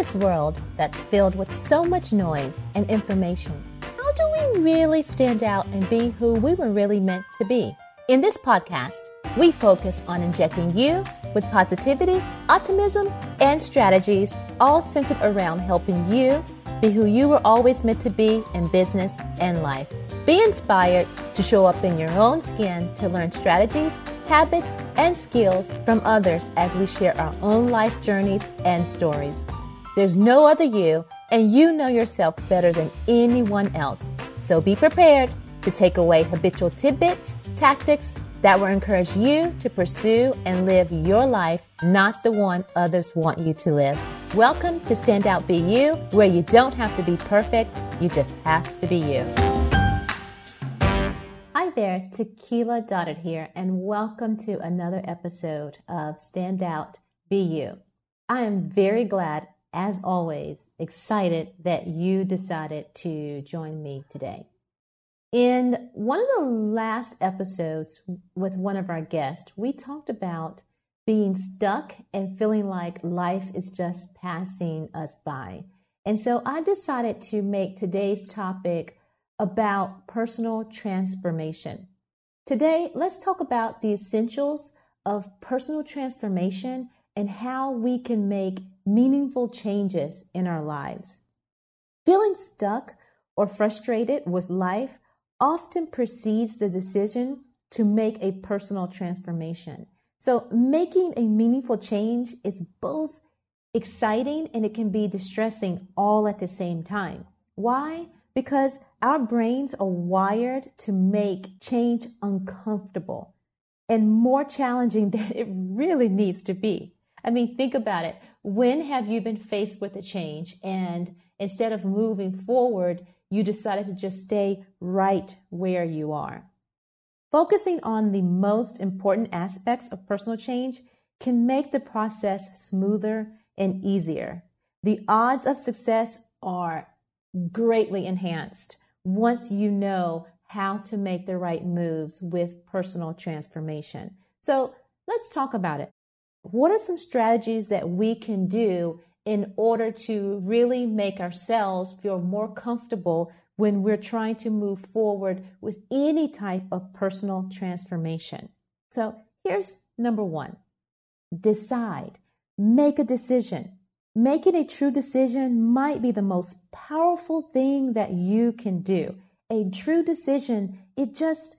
this world that's filled with so much noise and information, how do we really stand out and be who we were really meant to be? In this podcast, we focus on injecting you with positivity, optimism, and strategies, all centered around helping you be who you were always meant to be in business and life. Be inspired to show up in your own skin to learn strategies, habits, and skills from others as we share our own life journeys and stories. There's no other you, and you know yourself better than anyone else. So be prepared to take away habitual tidbits, tactics that will encourage you to pursue and live your life, not the one others want you to live. Welcome to Stand Out Be You, where you don't have to be perfect, you just have to be you. Hi there, Tequila Doddard here, and welcome to another episode of Stand Out Be You. I am very glad as always, excited that you decided to join me today. In one of the last episodes with one of our guests, we talked about being stuck and feeling like life is just passing us by. And so I decided to make today's topic about personal transformation. Today, let's talk about the essentials of personal transformation and how we can make meaningful changes in our lives. Feeling stuck or frustrated with life often precedes the decision to make a personal transformation. So, making a meaningful change is both exciting and it can be distressing all at the same time. Why? Because our brains are wired to make change uncomfortable and more challenging than it really needs to be. I mean, think about it. When have you been faced with a change and instead of moving forward, you decided to just stay right where you are? Focusing on the most important aspects of personal change can make the process smoother and easier. The odds of success are greatly enhanced once you know how to make the right moves with personal transformation. So let's talk about it what are some strategies that we can do in order to really make ourselves feel more comfortable when we're trying to move forward with any type of personal transformation? So here's number one decide, make a decision. Making a true decision might be the most powerful thing that you can do. A true decision, it just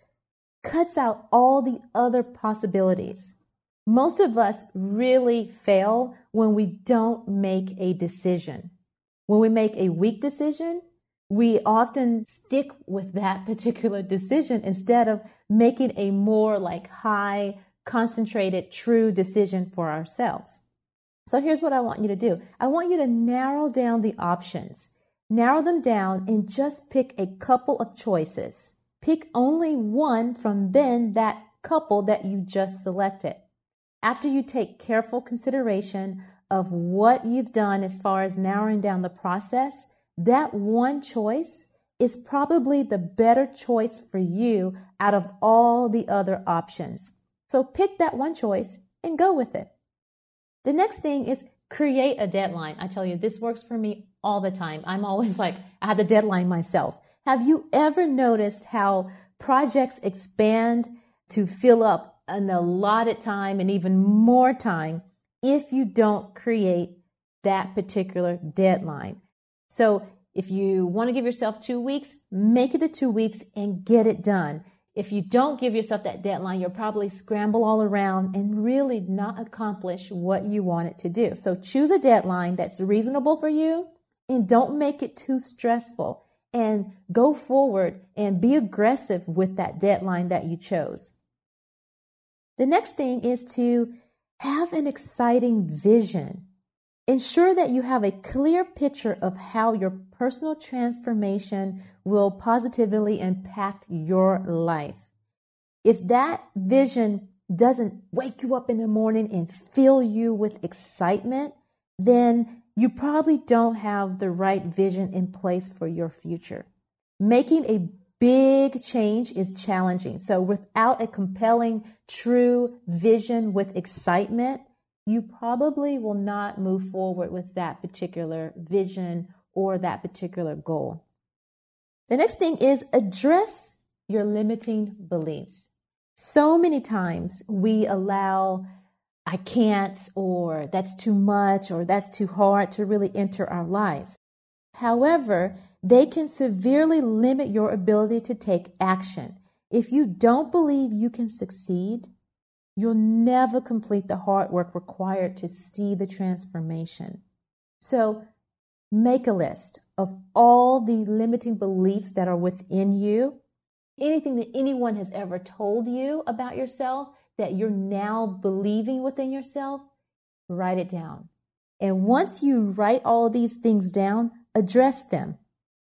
cuts out all the other possibilities. Most of us really fail when we don't make a decision. When we make a weak decision, we often stick with that particular decision instead of making a more like high, concentrated, true decision for ourselves. So here's what I want you to do. I want you to narrow down the options. Narrow them down and just pick a couple of choices. Pick only one from then that couple that you just selected after you take careful consideration of what you've done as far as narrowing down the process, that one choice is probably the better choice for you out of all the other options. So pick that one choice and go with it. The next thing is create a deadline. I tell you, this works for me all the time. I'm always like, I have the deadline myself. Have you ever noticed how projects expand to fill up an allotted time and even more time if you don't create that particular deadline. So if you want to give yourself two weeks, make it the two weeks and get it done. If you don't give yourself that deadline, you'll probably scramble all around and really not accomplish what you want it to do. So choose a deadline that's reasonable for you and don't make it too stressful and go forward and be aggressive with that deadline that you chose. The next thing is to have an exciting vision. Ensure that you have a clear picture of how your personal transformation will positively impact your life. If that vision doesn't wake you up in the morning and fill you with excitement, then you probably don't have the right vision in place for your future. Making a Big change is challenging. So without a compelling, true vision with excitement, you probably will not move forward with that particular vision or that particular goal. The next thing is address your limiting beliefs. So many times we allow I can't, or that's too much, or that's too hard to really enter our lives. However, they can severely limit your ability to take action. If you don't believe you can succeed, you'll never complete the hard work required to see the transformation. So make a list of all the limiting beliefs that are within you, anything that anyone has ever told you about yourself that you're now believing within yourself, write it down. And once you write all these things down, address them.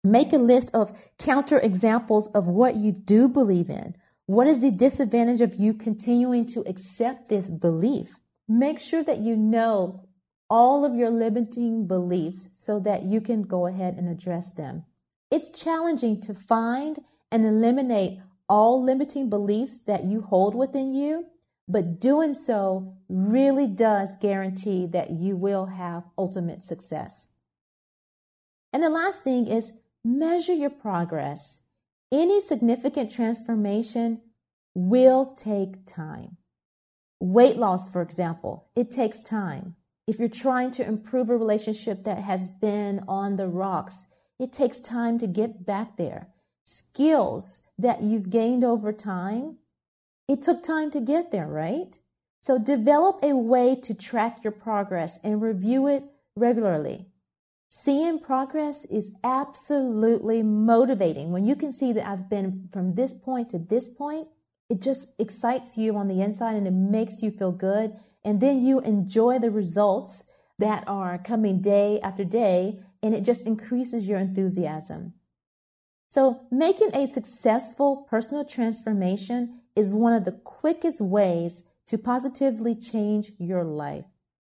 Make a list of counter examples of what you do believe in. What is the disadvantage of you continuing to accept this belief? Make sure that you know all of your limiting beliefs so that you can go ahead and address them. It's challenging to find and eliminate all limiting beliefs that you hold within you, but doing so really does guarantee that you will have ultimate success. And the last thing is measure your progress. Any significant transformation will take time. Weight loss, for example, it takes time. If you're trying to improve a relationship that has been on the rocks, it takes time to get back there. Skills that you've gained over time, it took time to get there, right? So develop a way to track your progress and review it regularly. Seeing progress is absolutely motivating. When you can see that I've been from this point to this point, it just excites you on the inside and it makes you feel good. And then you enjoy the results that are coming day after day, and it just increases your enthusiasm. So, making a successful personal transformation is one of the quickest ways to positively change your life.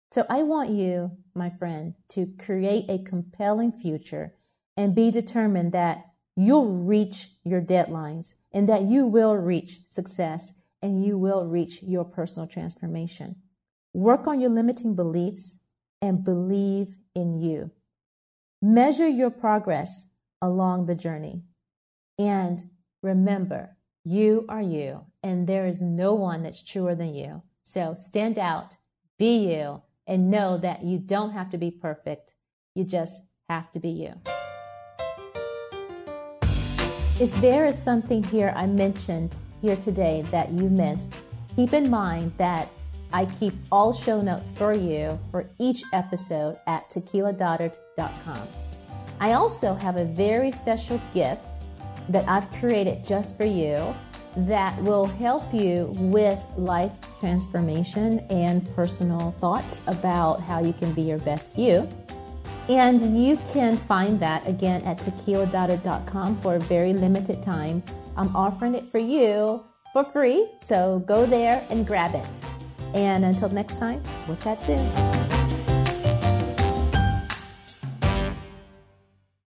So I want you, my friend, to create a compelling future and be determined that you'll reach your deadlines and that you will reach success and you will reach your personal transformation. Work on your limiting beliefs and believe in you. Measure your progress along the journey. And remember, you are you, and there is no one that's truer than you. So stand out, be you, and know that you don't have to be perfect. You just have to be you. If there is something here I mentioned here today that you missed, keep in mind that I keep all show notes for you for each episode at tequiladoddard.com. I also have a very special gift that I've created just for you that will help you with life transformation and personal thoughts about how you can be your best you. And you can find that again at tequiladoddard.com for a very limited time. I'm offering it for you for free, so go there and grab it. And until next time, we'll chat soon.